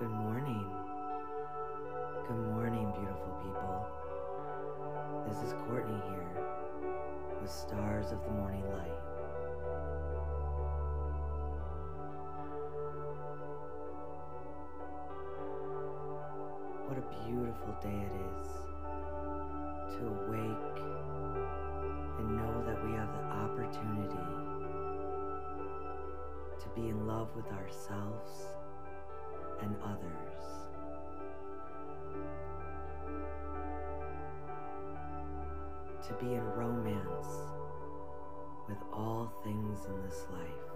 Good morning. Good morning, beautiful people. This is Courtney here with Stars of the Morning Light. What a beautiful day it is to awake and know that we have the opportunity to be in love with ourselves and others. To be in romance with all things in this life.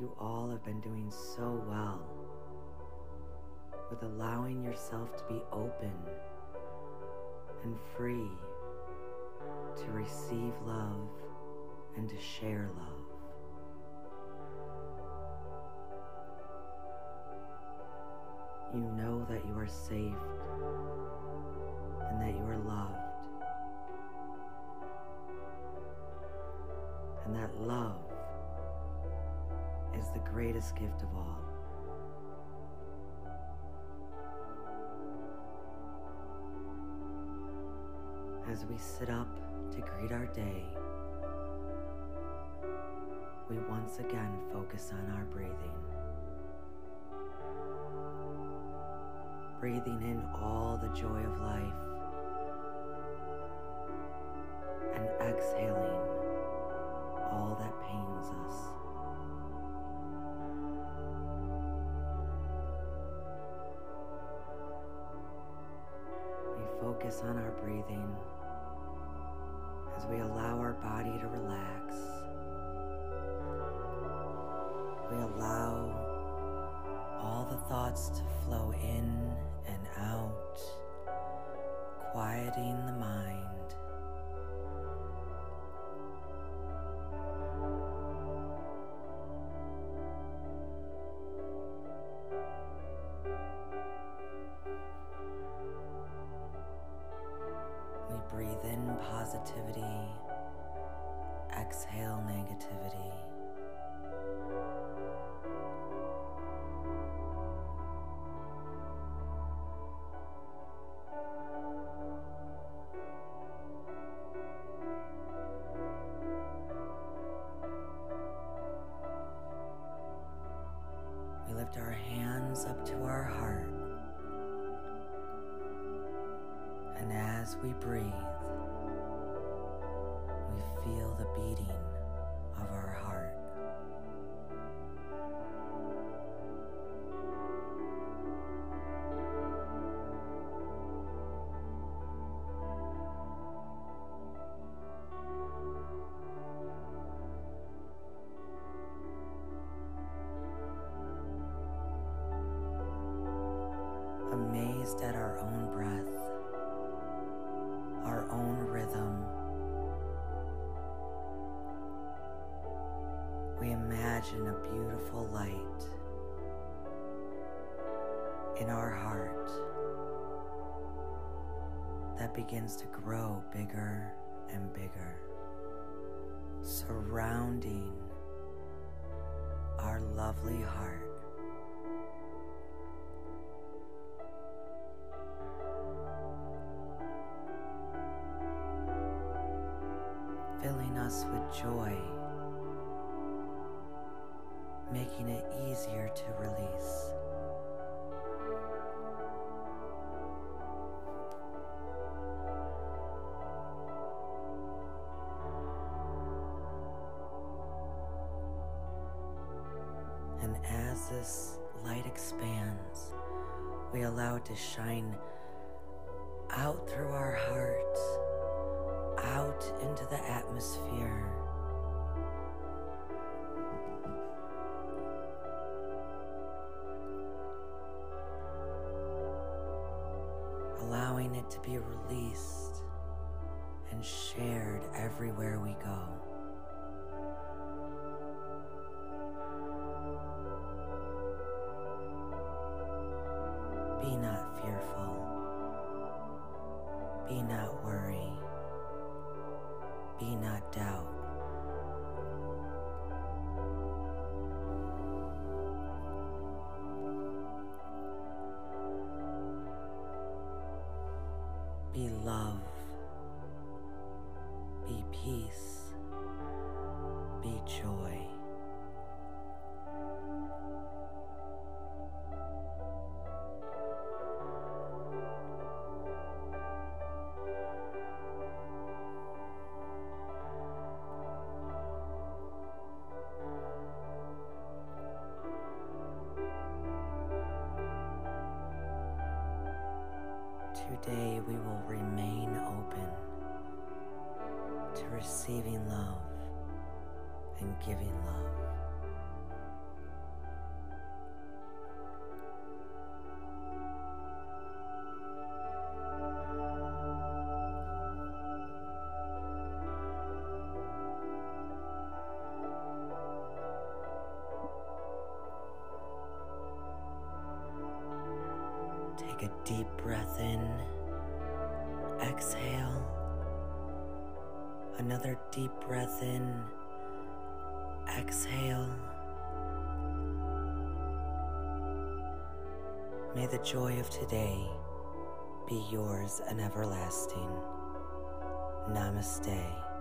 You all have been doing so well with allowing yourself to be open and free to receive love and to share love. You know that you are saved and that you are loved. And that love is the greatest gift of all. As we sit up to greet our day, we once again focus on our breathing. Breathing in all the joy of life and exhaling all that pains us. We focus on our breathing we allow our body to relax. We allow all the thoughts to flow in and out, quieting the mind. Positivity, exhale negativity. We lift our hands up to our heart. And as we breathe, feel the beating of our heart. Amazed at our own breath imagine a beautiful light in our heart that begins to grow bigger and bigger, surrounding our lovely heart. filling us with joy, making it easier to release. And as this light expands, we allow it to shine out through our hearts out into the atmosphere. It to be released and shared everywhere we go. Be not fearful. Be not worried. Be Today we will remain open to receiving love and giving love. Take a deep breath in. Exhale. Another deep breath in. Exhale. May the joy of today be yours and everlasting. Namaste.